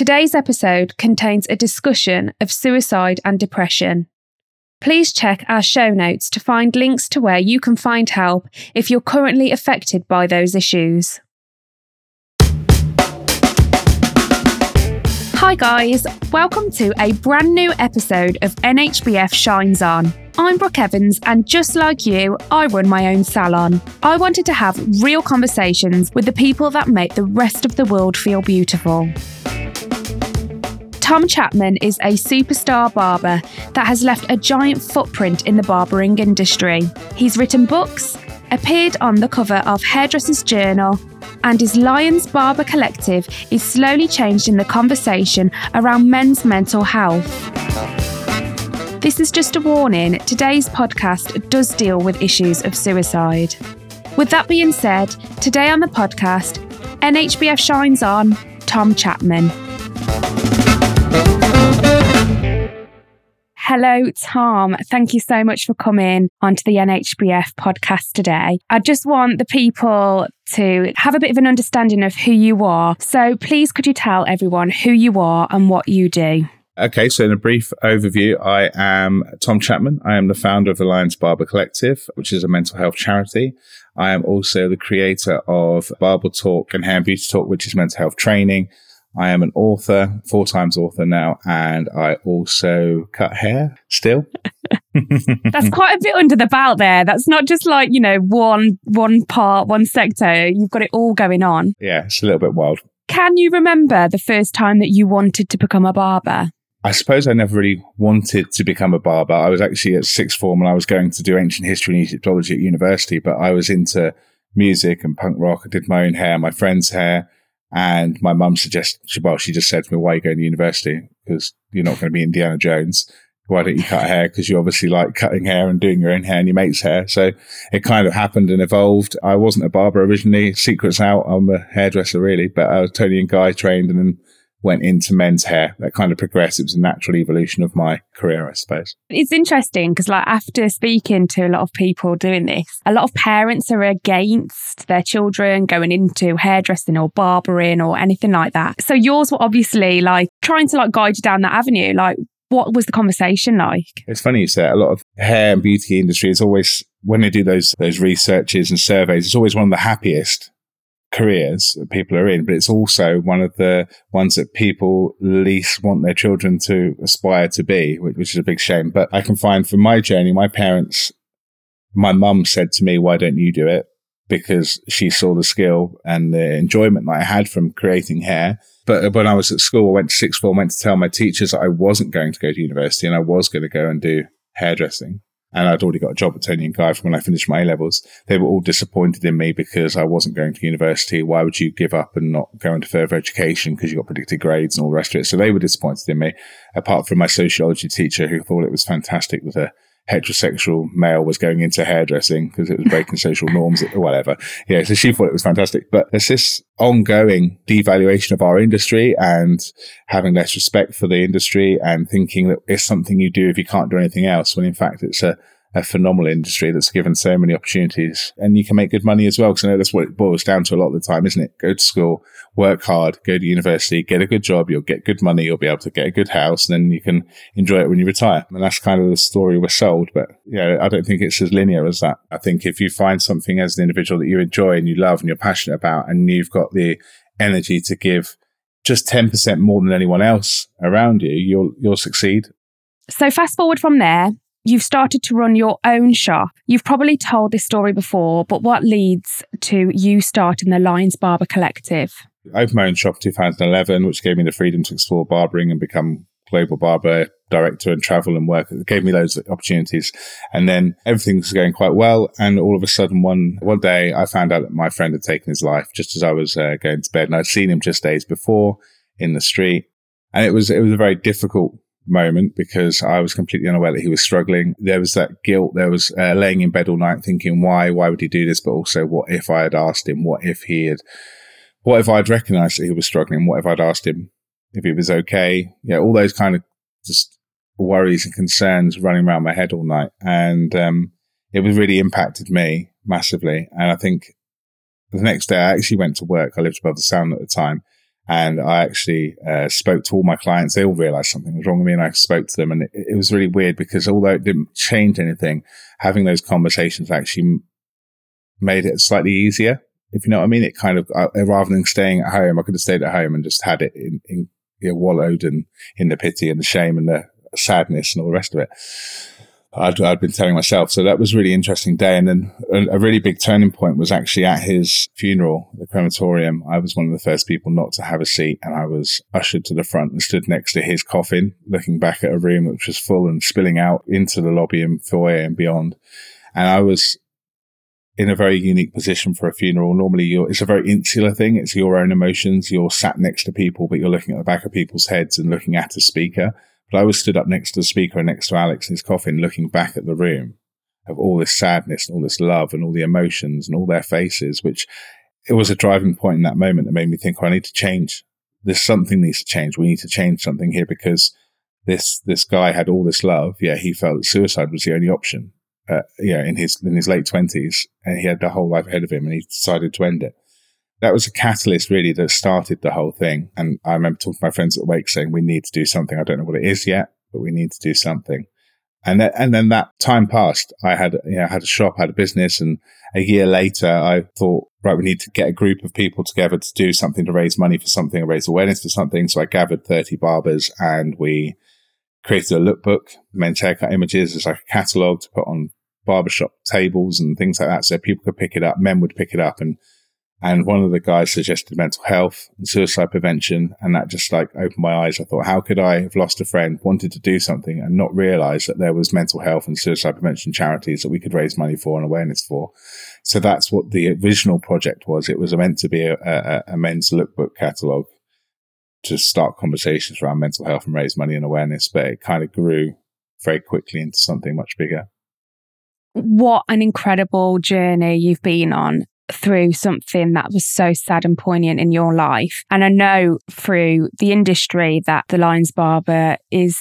Today's episode contains a discussion of suicide and depression. Please check our show notes to find links to where you can find help if you're currently affected by those issues. Hi, guys. Welcome to a brand new episode of NHBF Shines On. I'm Brooke Evans, and just like you, I run my own salon. I wanted to have real conversations with the people that make the rest of the world feel beautiful. Tom Chapman is a superstar barber that has left a giant footprint in the barbering industry. He's written books, appeared on the cover of Hairdresser's Journal, and his Lions Barber Collective is slowly changing the conversation around men's mental health. This is just a warning today's podcast does deal with issues of suicide. With that being said, today on the podcast, NHBF shines on Tom Chapman. Hello, Tom. Thank you so much for coming onto the NHBF podcast today. I just want the people to have a bit of an understanding of who you are. So please, could you tell everyone who you are and what you do? Okay, so in a brief overview, I am Tom Chapman. I am the founder of the Lions Barber Collective, which is a mental health charity. I am also the creator of Barber Talk and Hair and Beauty Talk, which is mental health training. I am an author, four times author now, and I also cut hair still. That's quite a bit under the belt there. That's not just like, you know, one one part, one sector. You've got it all going on. Yeah, it's a little bit wild. Can you remember the first time that you wanted to become a barber? I suppose I never really wanted to become a barber. I was actually at sixth form and I was going to do ancient history and Egyptology at university, but I was into music and punk rock. I did my own hair, my friend's hair. And my mum suggested, well, she just said to me, why are you going to university? Because you're not going to be Indiana Jones. Why don't you cut hair? Because you obviously like cutting hair and doing your own hair and your mate's hair. So it kind of happened and evolved. I wasn't a barber originally. Secrets out. I'm a hairdresser really, but I was Toni and Guy trained and then went into men's hair. That kind of progressed. It was a natural evolution of my career, I suppose. It's interesting because, like, after speaking to a lot of people doing this, a lot of parents are against their children going into hairdressing or barbering or anything like that. So yours were obviously like trying to like guide you down that avenue. Like, what was the conversation like? It's funny you say a lot of hair and beauty industry is always when they do those those researches and surveys, it's always one of the happiest careers that people are in, but it's also one of the ones that people least want their children to aspire to be, which, is a big shame. But I can find from my journey, my parents, my mum said to me, why don't you do it? Because she saw the skill and the enjoyment that I had from creating hair. But uh, when I was at school, I went to sixth form, went to tell my teachers that I wasn't going to go to university and I was going to go and do hairdressing and I'd already got a job at Toni and Guy from when I finished my A levels. They were all disappointed in me because I wasn't going to university. Why would you give up and not go into further education because you got predicted grades and all the rest of it? So they were disappointed in me, apart from my sociology teacher who thought it was fantastic with a heterosexual male was going into hairdressing because it was breaking social norms or whatever. Yeah. So she thought it was fantastic, but there's this ongoing devaluation of our industry and having less respect for the industry and thinking that it's something you do if you can't do anything else. When in fact it's a a phenomenal industry that's given so many opportunities and you can make good money as well. Cause I know that's what it boils down to a lot of the time, isn't it? Go to school, work hard, go to university, get a good job. You'll get good money. You'll be able to get a good house and then you can enjoy it when you retire. And that's kind of the story we're sold. But yeah, I don't think it's as linear as that. I think if you find something as an individual that you enjoy and you love and you're passionate about and you've got the energy to give just 10% more than anyone else around you, you'll, you'll succeed. So fast forward from there, You've started to run your own shop. You've probably told this story before, but what leads to you starting the Lions Barber Collective? I opened my own shop in 2011, which gave me the freedom to explore barbering and become global barber director and travel and work. It gave me loads of opportunities. And then everything was going quite well. And all of a sudden, one, one day I found out that my friend had taken his life just as I was uh, going to bed. And I'd seen him just days before in the street. And it was, it was a very difficult moment because I was completely unaware that he was struggling. There was that guilt. There was uh, laying in bed all night thinking, why, why would he do this? But also, what if I had asked him? What if he had, what if I'd recognized that he was struggling? What if I'd asked him if he was okay? Yeah, all those kind of just worries and concerns running around my head all night. And, um, it was really impacted me massively. And I think the next day I actually went to work. I lived above the sound at the time And I actually uh, spoke to all my clients. They all realized something was wrong with me. And I spoke to them. And it, it was really weird because although it didn't change anything, having those conversations actually made it slightly easier. If you know what I mean, it kind of, uh, rather than staying at home, I could have stayed at home and just had it in, in you know, wallowed in, in the pity and the shame and the sadness and all the rest of it. I'd, I'd been telling myself. So that was a really interesting day. And then a, a, really big turning point was actually at his funeral, the crematorium. I was one of the first people not to have a seat and I was ushered to the front and stood next to his coffin, looking back at a room which was full and spilling out into the lobby and foyer and beyond. And I was in a very unique position for a funeral. Normally it's a very insular thing. It's your own emotions. You're sat next to people, but you're looking at the back of people's heads and looking at a speaker. But I was stood up next to the speaker and next to Alex in his coffin, looking back at the room of all this sadness and all this love and all the emotions and all their faces, which it was a driving point in that moment that made me think, oh, I need to change. There's something needs to change. We need to change something here because this, this guy had all this love. Yeah. He felt that suicide was the only option. Uh, yeah, in his, in his late twenties and he had the whole life ahead of him and he decided to end it that was a catalyst really that started the whole thing. And I remember talking to my friends at wake saying, we need to do something. I don't know what it is yet, but we need to do something. And then, and then that time passed. I had, you know, had a shop, had a business. And a year later, I thought, right, we need to get a group of people together to do something to raise money for something, or raise awareness for something. So I gathered 30 barbers and we created a lookbook, men's haircut images as like a catalog to put on barbershop tables and things like that. So people could pick it up. Men would pick it up and and one of the guys suggested mental health and suicide prevention. And that just like opened my eyes. I thought, how could I have lost a friend, wanted to do something and not realize that there was mental health and suicide prevention charities that we could raise money for and awareness for. So that's what the original project was. It was meant to be a, a, a men's lookbook catalog to start conversations around mental health and raise money and awareness, but it kind of grew very quickly into something much bigger. What an incredible journey you've been on through something that was so sad and poignant in your life. And I know through the industry that the Lions Barber is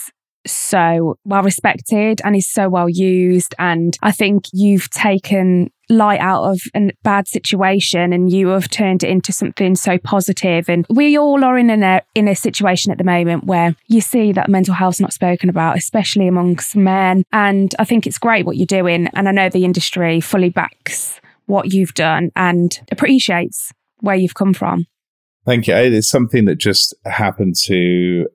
so well respected and is so well used. And I think you've taken light out of a bad situation and you have turned it into something so positive and we all are in a in a situation at the moment where you see that mental health's not spoken about especially amongst men and I think it's great what you're doing and I know the industry fully backs what you've done and appreciates where you've come from. Thank you. It's something that just happened to,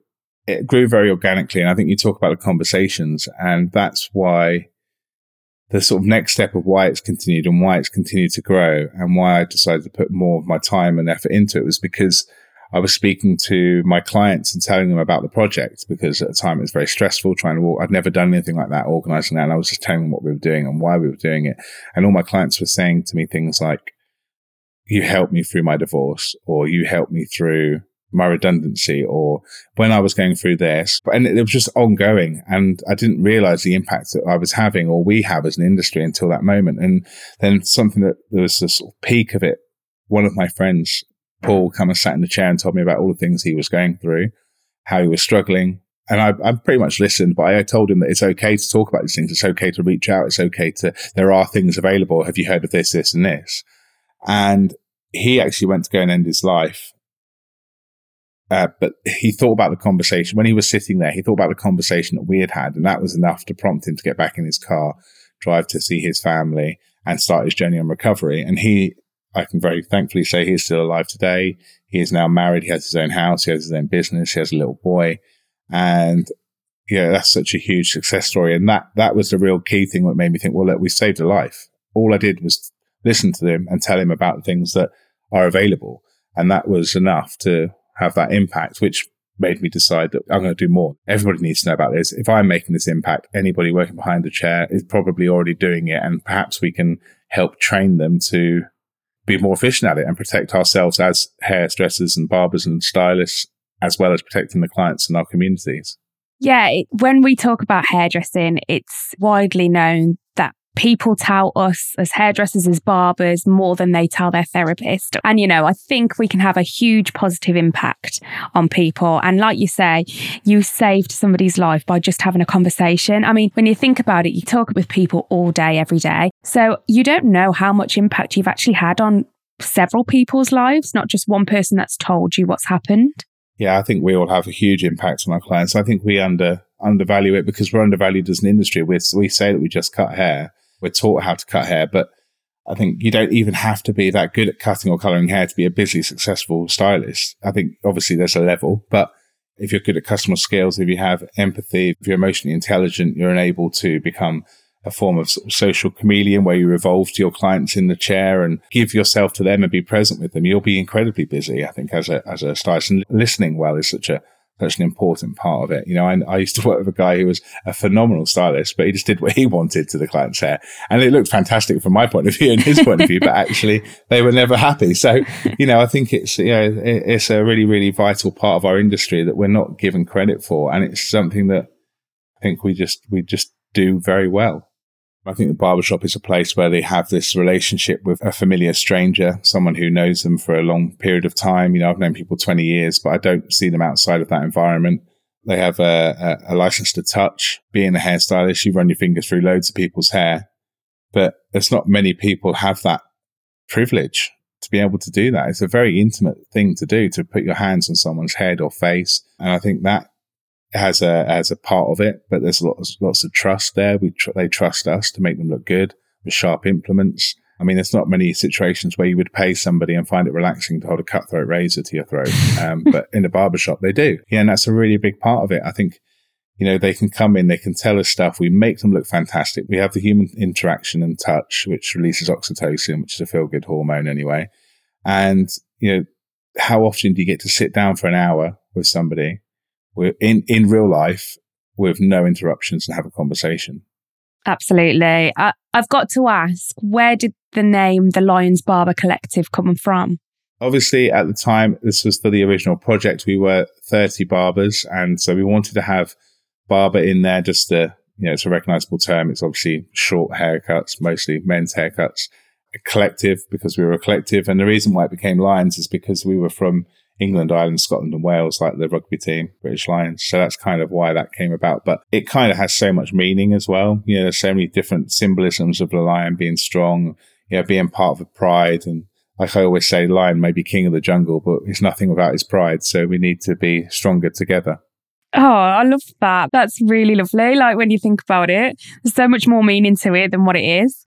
it grew very organically. And I think you talk about the conversations, and that's why the sort of next step of why it's continued and why it's continued to grow and why I decided to put more of my time and effort into it was because I was speaking to my clients and telling them about the project because at the time it was very stressful trying to walk. I'd never done anything like that, organizing that. And I was just telling them what we were doing and why we were doing it. And all my clients were saying to me things like, you helped me through my divorce or you helped me through my redundancy or when I was going through this. And it was just ongoing. And I didn't realize the impact that I was having or we have as an industry until that moment. And then something that there was the sort of peak of it. One of my friends Paul kind of sat in the chair and told me about all the things he was going through, how he was struggling. And I, I pretty much listened, but I told him that it's okay to talk about these things. It's okay to reach out. It's okay to, there are things available. Have you heard of this, this and this? And he actually went to go and end his life. Uh, but he thought about the conversation when he was sitting there. He thought about the conversation that we had had, and that was enough to prompt him to get back in his car, drive to see his family, and start his journey on recovery. And he I can very thankfully say he's still alive today. He is now married. He has his own house. He has his own business. He has a little boy. And yeah, that's such a huge success story. And that, that was the real key thing that made me think, well, look, we saved a life. All I did was listen to him and tell him about the things that are available. And that was enough to have that impact, which made me decide that I'm going to do more. Everybody needs to know about this. If I'm making this impact, anybody working behind the chair is probably already doing it. And perhaps we can help train them to be more efficient at it and protect ourselves as hairdressers and barbers and stylists, as well as protecting the clients and our communities. Yeah, when we talk about hairdressing, it's widely known people tell us as hairdressers, as barbers, more than they tell their therapist. And, you know, I think we can have a huge positive impact on people. And like you say, you saved somebody's life by just having a conversation. I mean, when you think about it, you talk with people all day, every day. So you don't know how much impact you've actually had on several people's lives, not just one person that's told you what's happened. Yeah, I think we all have a huge impact on our clients. I think we under undervalue it because we're undervalued as an industry. we we say that we just cut hair. We're taught how to cut hair, but I think you don't even have to be that good at cutting or coloring hair to be a busy, successful stylist. I think obviously there's a level, but if you're good at customer skills, if you have empathy, if you're emotionally intelligent, you're able to become a form of, social chameleon where you evolve to your clients in the chair and give yourself to them and be present with them. You'll be incredibly busy, I think, as a, as a stylist. And listening well is such a such an important part of it. You know, I, I, used to work with a guy who was a phenomenal stylist, but he just did what he wanted to the client's hair. And it looked fantastic from my point of view and his point of view, but actually they were never happy. So, you know, I think it's, you know, it, it's a really, really vital part of our industry that we're not given credit for. And it's something that I think we just, we just do very well. I think the barbershop is a place where they have this relationship with a familiar stranger, someone who knows them for a long period of time. You know, I've known people 20 years, but I don't see them outside of that environment. They have a, a, a license to touch. Being a hairstylist, you run your fingers through loads of people's hair, but there's not many people have that privilege to be able to do that. It's a very intimate thing to do to put your hands on someone's head or face. And I think that has a has a part of it, but there's lots lots of trust there. We tr- they trust us to make them look good with sharp implements. I mean, there's not many situations where you would pay somebody and find it relaxing to hold a cutthroat razor to your throat, um, but in a barbershop they do. Yeah, and that's a really big part of it. I think you know they can come in, they can tell us stuff. We make them look fantastic. We have the human interaction and touch, which releases oxytocin, which is a feel good hormone anyway. And you know, how often do you get to sit down for an hour with somebody? We're in, in real life with no interruptions and have a conversation. Absolutely. I, I've got to ask, where did the name the Lions Barber Collective come from? Obviously, at the time, this was for the original project. We were 30 barbers. And so we wanted to have barber in there just to, you know, it's a recognizable term. It's obviously short haircuts, mostly men's haircuts. A collective because we were a collective. And the reason why it became Lions is because we were from England, Ireland, Scotland, and Wales, like the rugby team, British Lions. So that's kind of why that came about. But it kind of has so much meaning as well. You know, there's so many different symbolisms of the lion being strong, you know, being part of the pride. And like I always say, lion may be king of the jungle, but he's nothing without his pride. So we need to be stronger together. Oh, I love that. That's really lovely. Like when you think about it, there's so much more meaning to it than what it is.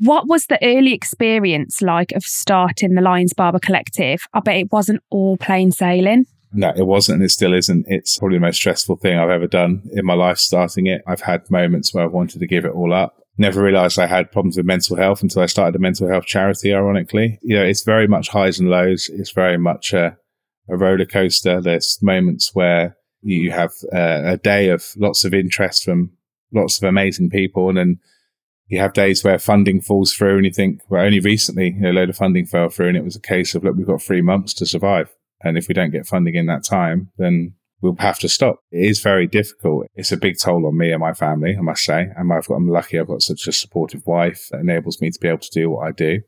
What was the early experience like of starting the Lions Barber Collective? I bet it wasn't all plain sailing. No, it wasn't, and it still isn't. It's probably the most stressful thing I've ever done in my life starting it. I've had moments where I've wanted to give it all up. Never realized I had problems with mental health until I started a mental health charity, ironically. You know, it's very much highs and lows. It's very much a, a roller coaster. There's moments where you have uh, a day of lots of interest from lots of amazing people, and then you have days where funding falls through and you think, well, only recently a load of funding fell through and it was a case of, look, we've got three months to survive. And if we don't get funding in that time, then we'll have to stop. It is very difficult. It's a big toll on me and my family, I must say. And I've got, I'm lucky I've got such a supportive wife that enables me to be able to do what I do.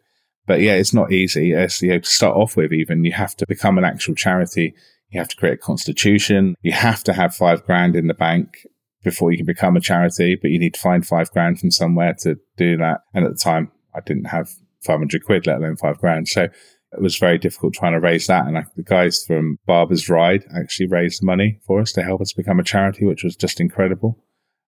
But yeah, it's not easy. It's, you know, to start off with, even you have to become an actual charity. You have to create a constitution. You have to have five grand in the bank before you can become a charity, but you need to find five grand from somewhere to do that. And at the time, I didn't have 500 quid, let alone five grand. So it was very difficult trying to raise that. And I, the guys from Barber's Ride actually raised money for us to help us become a charity, which was just incredible.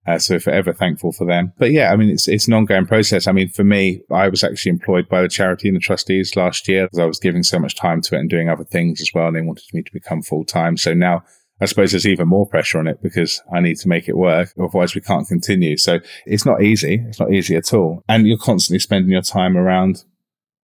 Uh, so forever thankful for them. But yeah, I mean, it's, it's an ongoing process. I mean, for me, I was actually employed by the charity and the trustees last year because I was giving so much time to it and doing other things as well. And they wanted me to become full time. So now I suppose there's even more pressure on it because I need to make it work. Otherwise we can't continue. So it's not easy. It's not easy at all. And you're constantly spending your time around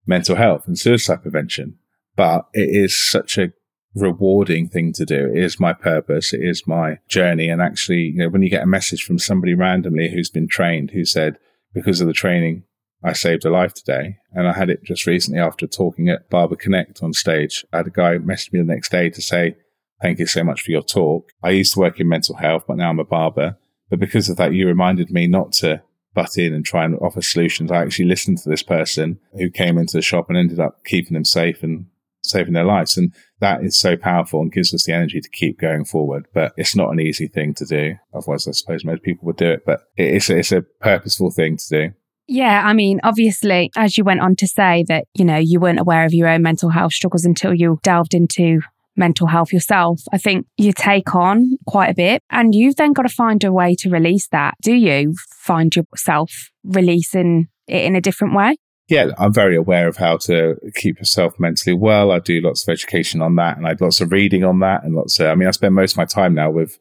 mental health and suicide prevention. But it is such a rewarding thing to do. It is my purpose. It is my journey. And actually, you know, when you get a message from somebody randomly who's been trained, who said, because of the training, I saved a life today. And I had it just recently after talking at Barber Connect on stage. I had a guy message me the next day to say, Thank you so much for your talk. I used to work in mental health, but now I'm a barber. But because of that, you reminded me not to butt in and try and offer solutions. I actually listened to this person who came into the shop and ended up keeping them safe and saving their lives. And that is so powerful and gives us the energy to keep going forward. But it's not an easy thing to do. Otherwise, I suppose most people would do it, but it's, it's a purposeful thing to do. Yeah, I mean, obviously, as you went on to say that, you know, you weren't aware of your own mental health struggles until you delved into mental health yourself. I think you take on quite a bit and you've then got to find a way to release that. Do you find yourself releasing it in a different way? Yeah, I'm very aware of how to keep yourself mentally well. I do lots of education on that and I do lots of reading on that and lots of, I mean, I spend most of my time now with,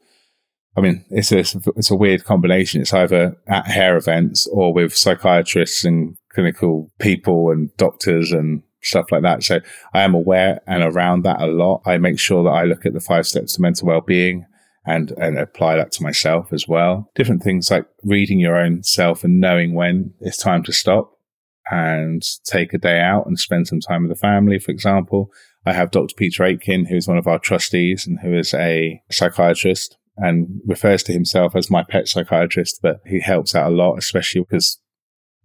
I mean, it's a, it's a weird combination. It's either at hair events or with psychiatrists and clinical people and doctors and stuff like that. So I am aware and around that a lot. I make sure that I look at the five steps to mental well-being and, and apply that to myself as well. Different things like reading your own self and knowing when it's time to stop and take a day out and spend some time with the family, for example. I have Dr. Peter Aitken, who's one of our trustees and who is a psychiatrist and refers to himself as my pet psychiatrist, but he helps out a lot, especially because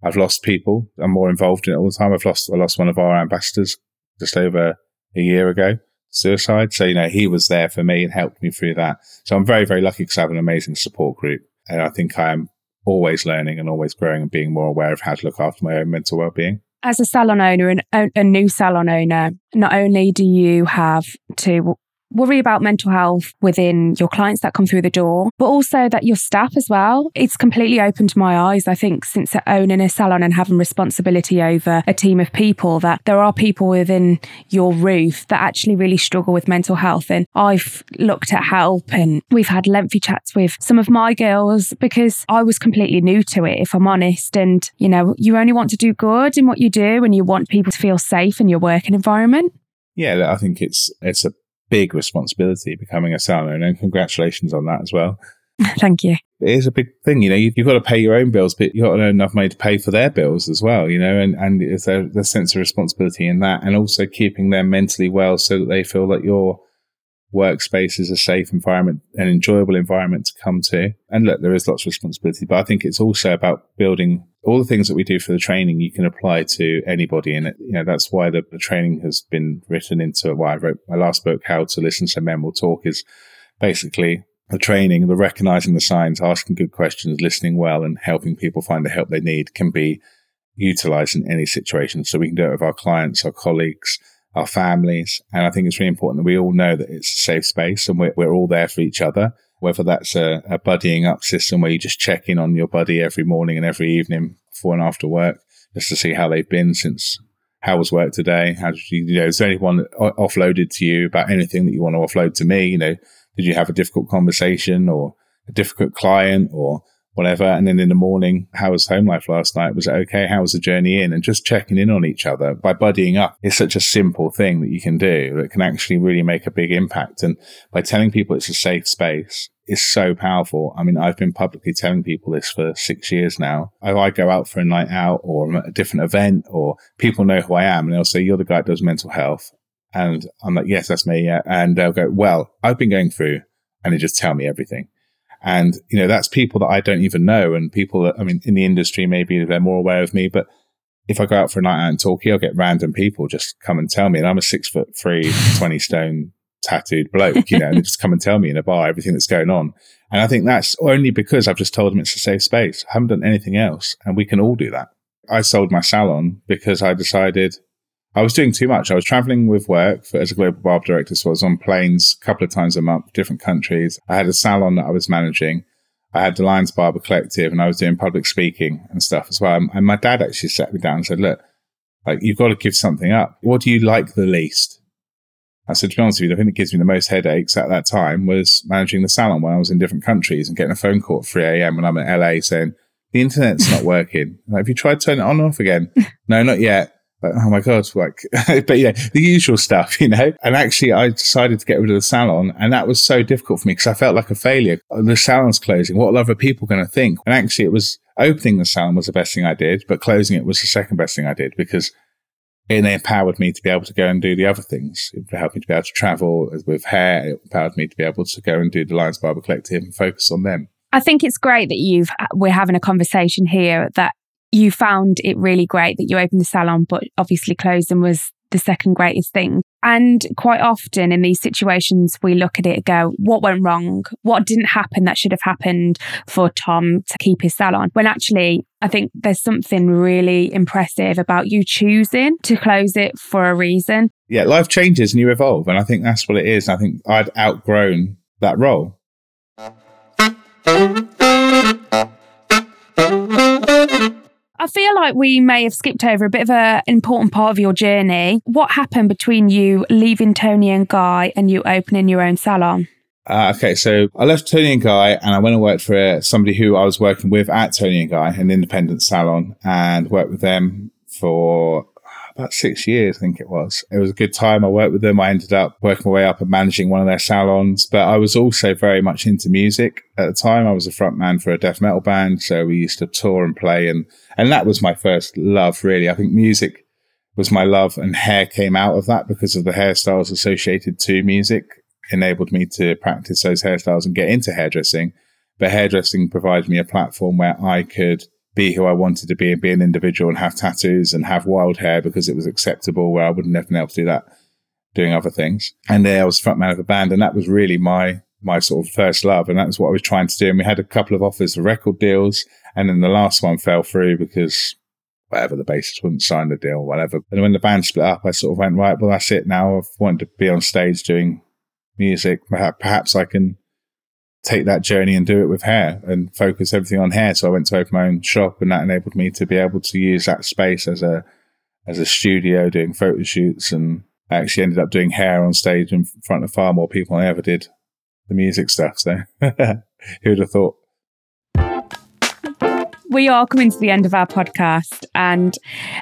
I've lost people. I'm more involved in it all the time. I've lost, I lost one of our ambassadors just over a year ago, suicide. So, you know, he was there for me and helped me through that. So I'm very, very lucky because I have an amazing support group. And I think I am always learning and always growing and being more aware of how to look after my own mental well-being. As a salon owner and a new salon owner, not only do you have to worry about mental health within your clients that come through the door, but also that your staff as well. It's completely opened my eyes, I think, since owning a salon and having responsibility over a team of people, that there are people within your roof that actually really struggle with mental health. And I've looked at help and we've had lengthy chats with some of my girls because I was completely new to it, if I'm honest. And, you know, you only want to do good in what you do and you want people to feel safe in your working environment. Yeah, I think it's it's a big responsibility becoming a salon, and congratulations on that as well. Thank you. It is a big thing, you know. You, have got to pay your own bills, but you've got to earn enough money to pay for their bills as well, you know. And and there's a, the sense of responsibility in that, and also keeping them mentally well, so that they feel that your workspace is a safe environment, an enjoyable environment to come to. And look, there is lots of responsibility, but I think it's also about building all the things that we do for the training you can apply to anybody. And, you know, that's why the, the training has been written into why I wrote my last book, How to Listen So Men Will Talk is basically the training, the recognizing the signs, asking good questions, listening well and helping people find the help they need can be utilized in any situation. So we can do it with our clients, our colleagues, our families. And I think it's really important that we all know that it's a safe space and we're, we're all there for each other whether that's a, a buddying up system where you just check in on your buddy every morning and every evening before and after work, just to see how they've been since how was work today? How did you, you know, is there anyone offloaded to you about anything that you want to offload to me? You know, did you have a difficult conversation or a difficult client or whatever. And then in the morning, how was home life last night? Was it okay? How was the journey in? And just checking in on each other by buddying up is such a simple thing that you can do that can actually really make a big impact. And by telling people it's a safe space is so powerful. I mean, I've been publicly telling people this for six years now. If I go out for a night out or I'm at a different event or people know who I am and they'll say, you're the guy that does mental health. And I'm like, yes, that's me. Yeah. And they'll go, well, I've been going through and they just tell me everything. And, you know, that's people that I don't even know. And people that, I mean, in the industry, maybe they're more aware of me, but if I go out for a night out and talk, I'll get random people just come and tell me. And I'm a six foot three, 20 stone tattooed bloke, you know, and they just come and tell me in a bar everything that's going on. And I think that's only because I've just told them it's a safe space. I haven't done anything else. And we can all do that. I sold my salon because I decided I was doing too much. I was traveling with work for, as a global barber director. So I was on planes a couple of times a month, different countries. I had a salon that I was managing. I had the Lions Barber Collective and I was doing public speaking and stuff as well. And my dad actually sat me down and said, look, like you've got to give something up. What do you like the least? I said, to be honest with you, the thing that gives me the most headaches at that time was managing the salon when I was in different countries and getting a phone call at 3 a.m. when I'm in LA saying, the internet's not working. Like, have you tried turning it on and off again? no, not yet. Oh my God, like, but yeah, the usual stuff, you know? And actually, I decided to get rid of the salon. And that was so difficult for me because I felt like a failure. Uh, the salon's closing. What are other people going to think? And actually, it was opening the salon was the best thing I did, but closing it was the second best thing I did because it empowered me to be able to go and do the other things. It helped me to be able to travel with hair. It empowered me to be able to go and do the Lions Barber Collective and focus on them. I think it's great that you've uh, we're having a conversation here that you found it really great that you opened the salon, but obviously closing was the second greatest thing. And quite often in these situations, we look at it and go, what went wrong? What didn't happen that should have happened for Tom to keep his salon? When actually, I think there's something really impressive about you choosing to close it for a reason. Yeah, life changes and you evolve. And I think that's what it is. I think I'd outgrown that role. I feel like we may have skipped over a bit of an important part of your journey. What happened between you leaving Toni and Guy and you opening your own salon? Uh, okay, so I left Toni and Guy and I went and worked for somebody who I was working with at Toni and Guy, an independent salon, and worked with them for about six years, I think it was. It was a good time. I worked with them. I ended up working my way up and managing one of their salons. But I was also very much into music at the time. I was a front man for a death metal band. So we used to tour and play. And, and that was my first love, really. I think music was my love and hair came out of that because of the hairstyles associated to music enabled me to practice those hairstyles and get into hairdressing. But hairdressing provided me a platform where I could be who I wanted to be and be an individual and have tattoos and have wild hair because it was acceptable where I wouldn't have been able to do that doing other things. And there I was frontman of a band and that was really my my sort of first love and that was what I was trying to do. And we had a couple of offers for record deals and then the last one fell through because whatever the bassist wouldn't sign the deal or whatever. And when the band split up, I sort of went, right, well that's it now. I've wanted to be on stage doing music. Perhaps I can take that journey and do it with hair and focus everything on hair. So I went to open my own shop and that enabled me to be able to use that space as a, as a studio doing photo shoots. And I actually ended up doing hair on stage in front of far more people than I ever did the music stuff. So who would have thought? we are coming to the end of our podcast. And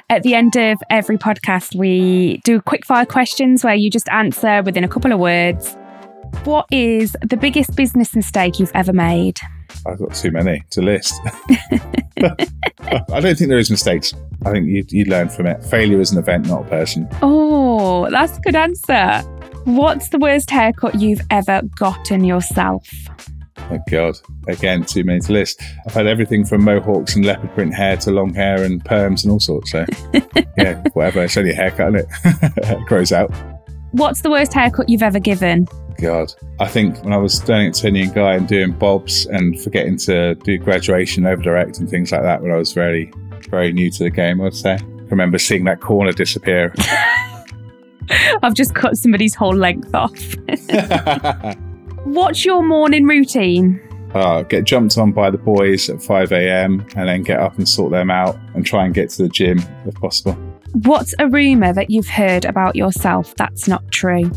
at the end of every podcast, we do quick fire questions where you just answer within a couple of words. What is the biggest business mistake you've ever made? I've got too many to list. I don't think there is mistakes. I think you, you learn from it. Failure is an event, not a person. Oh, that's a good answer. What's the worst haircut you've ever gotten yourself? Oh God! Again, too many to list. I've had everything from mohawks and leopard print hair to long hair and perms and all sorts. So, yeah, whatever. It's only a haircut, isn't it? it grows out. What's the worst haircut you've ever given? God. I think when I was standing at Toni and Guy and doing bobs and forgetting to do graduation over direct and things like that when I was very, very new to the game, I'd say. I remember seeing that corner disappear. I've just cut somebody's whole length off. What's your morning routine? Uh, get jumped on by the boys at 5 a.m. and then get up and sort them out and try and get to the gym if possible. What's a rumour that you've heard about yourself that's not true?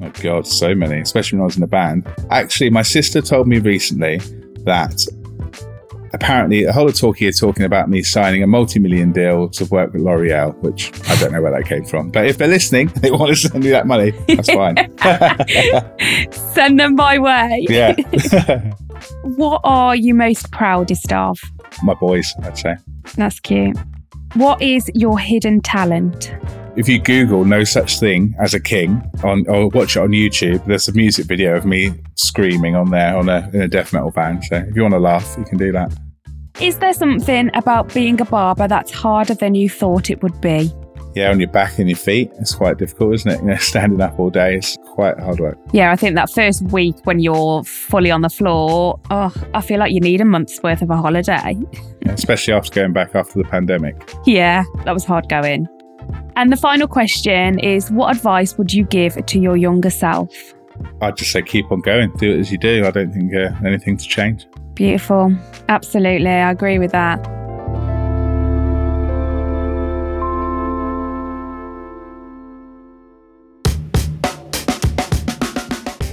Oh God, so many, especially when I was in a band. Actually, my sister told me recently that apparently a whole lot of talkie are talking about me signing a multi-million deal to work with L'Oreal, which I don't know where that came from. But if they're listening, they want to send me that money. That's fine. send them my way. Yeah. what are you most proudest of? My boys, I'd say. That's cute. What is your hidden talent? If you Google no such thing as a king on or watch it on YouTube, there's a music video of me screaming on there on a in a death metal band. So if you want to laugh, you can do that. Is there something about being a barber that's harder than you thought it would be? Yeah, on your back and your feet, it's quite difficult, isn't it? You know, standing up all day is quite hard work. Yeah, I think that first week when you're fully on the floor, oh, I feel like you need a month's worth of a holiday. Yeah, especially after going back after the pandemic. Yeah, that was hard going. And the final question is what advice would you give to your younger self? I'd just say keep on going, do it as you do. I don't think uh, anything to change. Beautiful. Absolutely. I agree with that.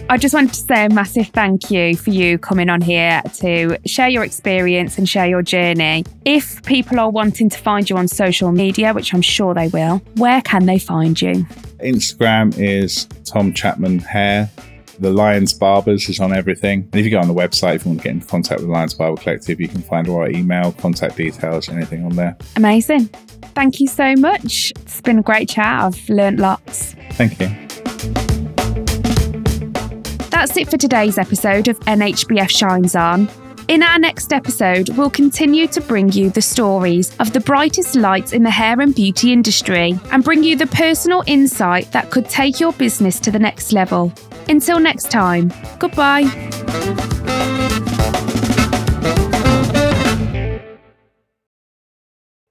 I just want to say a massive thank you for you coming on here to share your experience and share your journey. If people are wanting to find you on social media, which I'm sure they will, where can they find you? Instagram is Tom Chapman Hair. The Lions Barbers is on everything. And if you go on the website, if you want to get in contact with the Lions Barber Collective, you can find all our email, contact details, anything on there. Amazing. Thank you so much. It's been a great chat. I've learned lots. Thank you. That's it for today's episode of NHBF Shines On. In our next episode, we'll continue to bring you the stories of the brightest lights in the hair and beauty industry and bring you the personal insight that could take your business to the next level. Until next time, goodbye.